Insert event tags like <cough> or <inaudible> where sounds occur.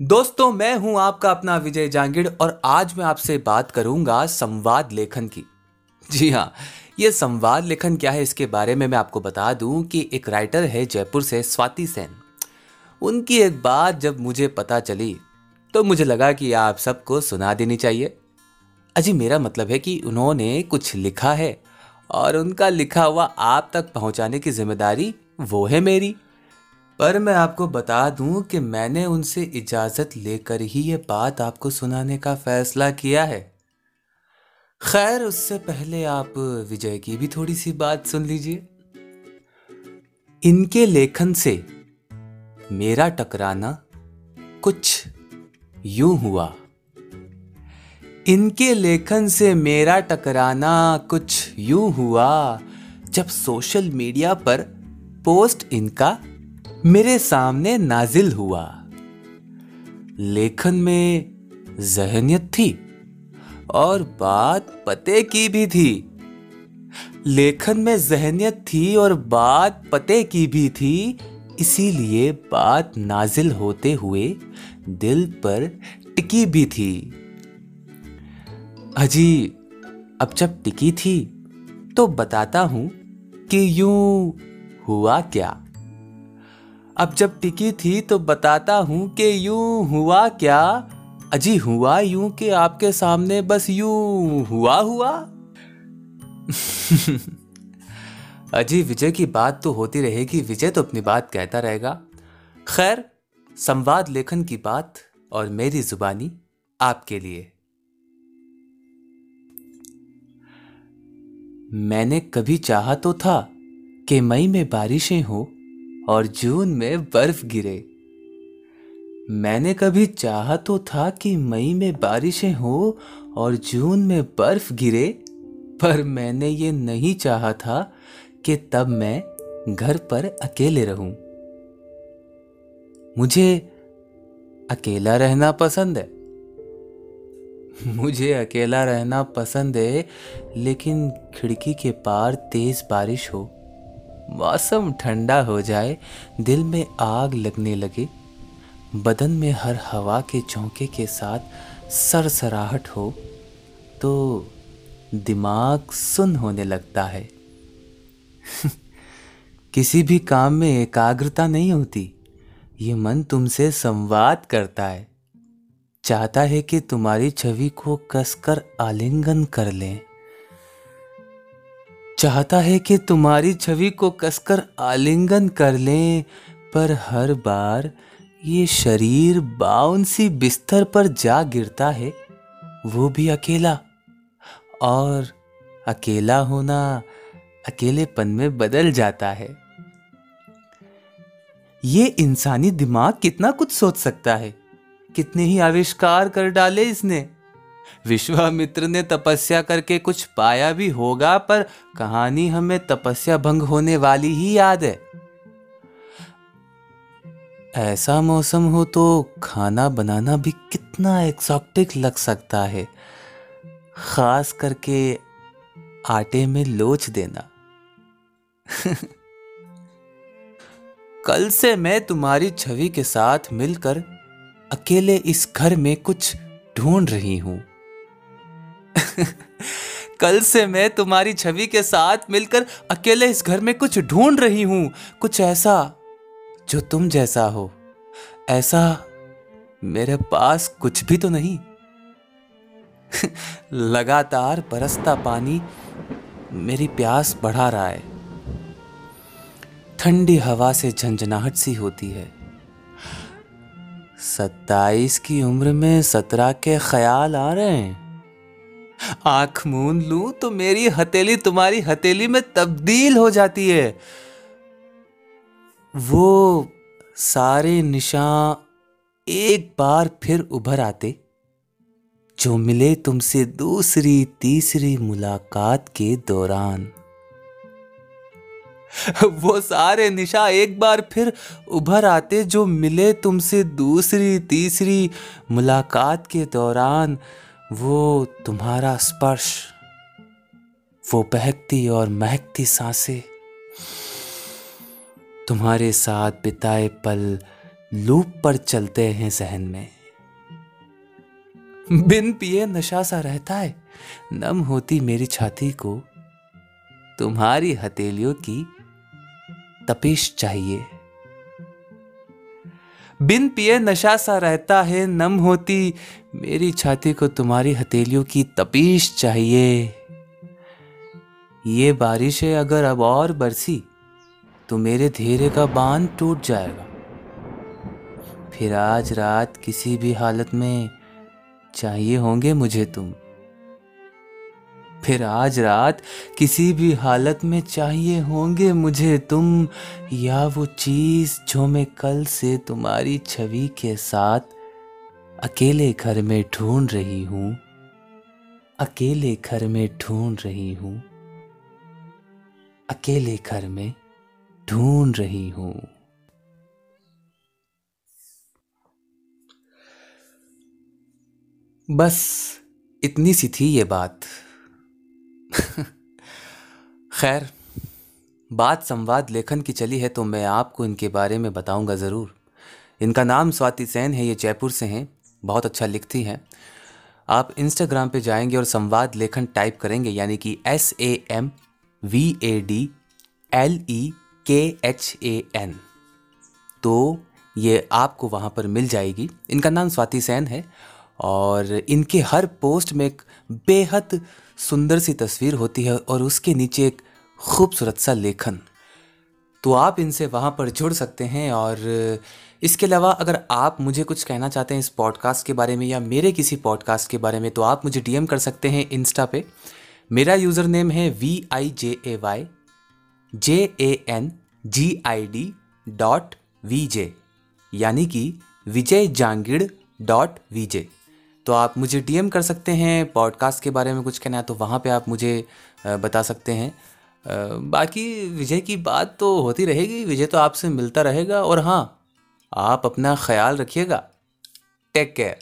दोस्तों, मैं हूँ आपका अपना विजय जांगिड़ और आज मैं आपसे बात करूँगा संवाद लेखन की। जी हाँ ये संवाद लेखन क्या है इसके बारे में मैं आपको बता दूँ कि एक राइटर है जयपुर से, स्वाति सेन। उनकी एक बात जब मुझे पता चली तो मुझे लगा कि आप सबको सुना देनी चाहिए। अजी, मेरा मतलब है कि उन्होंने कुछ लिखा है और उनका लिखा हुआ आप तक पहुँचाने की ज़िम्मेदारी वो है मेरी। पर मैं आपको बता दूँ कि मैंने उनसे इजाज़त लेकर ही ये बात आपको सुनाने का फैसला किया है। खैर, उससे पहले आप विजय की भी थोड़ी सी बात सुन लीजिए। इनके लेखन से मेरा टकराना कुछ यूँ हुआ। इनके लेखन से मेरा टकराना कुछ यूँ हुआ जब सोशल मीडिया पर पोस्ट इनका मेरे सामने नाजिल हुआ। लेखन में जहनियत थी और बात पते की भी थी। लेखन में जहनियत थी और बात पते की भी थी, इसीलिए बात नाजिल होते हुए दिल पर टिकी भी थी। अजी, अब जब टिकी थी तो बताता हूँ कि यूँ हुआ क्या। अब जब टिकी थी तो बताता हूँ कि यूँ हुआ क्या। अजी हुआ यूँ कि आपके सामने बस यूँ हुआ हुआ। <laughs> अजी, विजय की बात तो होती रहेगी, विजय तो अपनी बात कहता रहेगा। खैर, संवाद लेखन की बात और मेरी जुबानी आपके लिए। मैंने कभी चाहा तो था कि मई में बारिशें हो और जून में बर्फ़ गिरे। मैंने कभी चाहा तो था कि मई में बारिशें हो और जून में बर्फ़ गिरे, पर मैंने ये नहीं चाहा था कि तब मैं घर पर अकेले रहूँ। मुझे अकेला रहना पसंद है। मुझे अकेला रहना पसंद है, लेकिन खिड़की के पार तेज बारिश हो। मौसम ठंडा हो जाए, दिल में आग लगने लगे। बदन में हर हवा के झोंके के साथ सरसराहट हो तो दिमाग सुन होने लगता है। <laughs> किसी भी काम में एकाग्रता नहीं होती। ये मन तुमसे संवाद करता है। चाहता है कि तुम्हारी छवि को कसकर आलिंगन कर लें। चाहता है कि तुम्हारी छवि को कसकर आलिंगन कर लें, पर हर बार ये शरीर बाउन सी बिस्तर पर जा गिरता है, वो भी अकेला। और अकेला होना अकेलेपन में बदल जाता है। ये इंसानी दिमाग कितना कुछ सोच सकता है। कितने ही आविष्कार कर डाले इसने। विश्वामित्र ने तपस्या करके कुछ पाया भी होगा, पर कहानी हमें तपस्या भंग होने वाली ही याद है। ऐसा मौसम हो तो खाना बनाना भी कितना एक्सॉक्टिक लग सकता है। खास करके आटे में लोच देना। <laughs> कल से मैं तुम्हारी छवि के साथ मिलकर अकेले इस घर में कुछ ढूंढ रही हूँ। <laughs> कल से मैं तुम्हारी छवि के साथ मिलकर अकेले इस घर में कुछ ढूंढ रही हूँ। कुछ ऐसा जो तुम जैसा हो। ऐसा मेरे पास कुछ भी तो नहीं। <laughs> लगातार बरसता पानी मेरी प्यास बढ़ा रहा है। ठंडी हवा से झंझनाहट सी होती है। सत्ताईस की उम्र में सत्रह के ख्याल आ रहे हैं। आँख मूंद लू तो मेरी हथेली तुम्हारी हथेली में तब्दील हो जाती है। वो सारे निशान एक बार फिर उभर आते, जो मिले तुमसे दूसरी तीसरी मुलाकात के दौरान। वो सारे निशा एक बार फिर उभर आते, जो मिले तुमसे दूसरी तीसरी मुलाकात के दौरान। वो तुम्हारा स्पर्श, वो बहकती और महकती साँसें, तुम्हारे साथ बिताए पल लूप पर चलते हैं जहन में। बिन पिए नशा सा रहता है, नम होती मेरी छाती को, तुम्हारी हथेलियों की तपिश चाहिए। बिन पिए नशा सा रहता है, नम होती। मेरी छाती को तुम्हारी हथेलियों की तपीश चाहिए। ये बारिशें अगर अब और बरसी तो मेरे धीरे का बाँध टूट जाएगा। फिर आज रात किसी भी हालत में चाहिए होंगे मुझे तुम। फिर आज रात किसी भी हालत में चाहिए होंगे मुझे तुम, या वो चीज़ जो मैं कल से तुम्हारी छवि के साथ अकेले घर में ढूंढ रही हूँ, अकेले घर में ढूंढ रही हूँ, अकेले घर में ढूंढ रही हूँ। बस, इतनी सी थी ये बात। <laughs> खैर, बात संवाद लेखन की चली है तो मैं आपको इनके बारे में बताऊँगा ज़रूर। इनका नाम स्वाति सेन है, ये जयपुर से हैं, बहुत अच्छा लिखती हैं। आप इंस्टाग्राम पे जाएँगे और संवाद लेखन टाइप करेंगे, यानी कि S A M V A D L E K H A N तो ये आपको वहाँ पर मिल जाएगी। इनका नाम स्वाति सेन है और इनके हर पोस्ट में एक बेहद सुंदर सी तस्वीर होती है और उसके नीचे एक खूबसूरत सा लेखन। तो आप इनसे वहाँ पर जुड़ सकते हैं और इसके अलावा अगर आप मुझे कुछ कहना चाहते हैं इस पॉडकास्ट के बारे में या मेरे किसी पॉडकास्ट के बारे में तो आप मुझे डीएम कर सकते हैं इंस्टा पे। मेरा यूज़र नेम है V I J A Y J A N G I D dot V J यानी कि Vijay Jangid dot V J तो आप मुझे डीएम कर सकते हैं पॉडकास्ट के बारे में कुछ कहना है तो वहाँ पे आप मुझे बता सकते हैं। बाकी विजय की बात तो होती रहेगी, विजय तो आपसे मिलता रहेगा और हाँ आप अपना ख्याल रखिएगा। Take care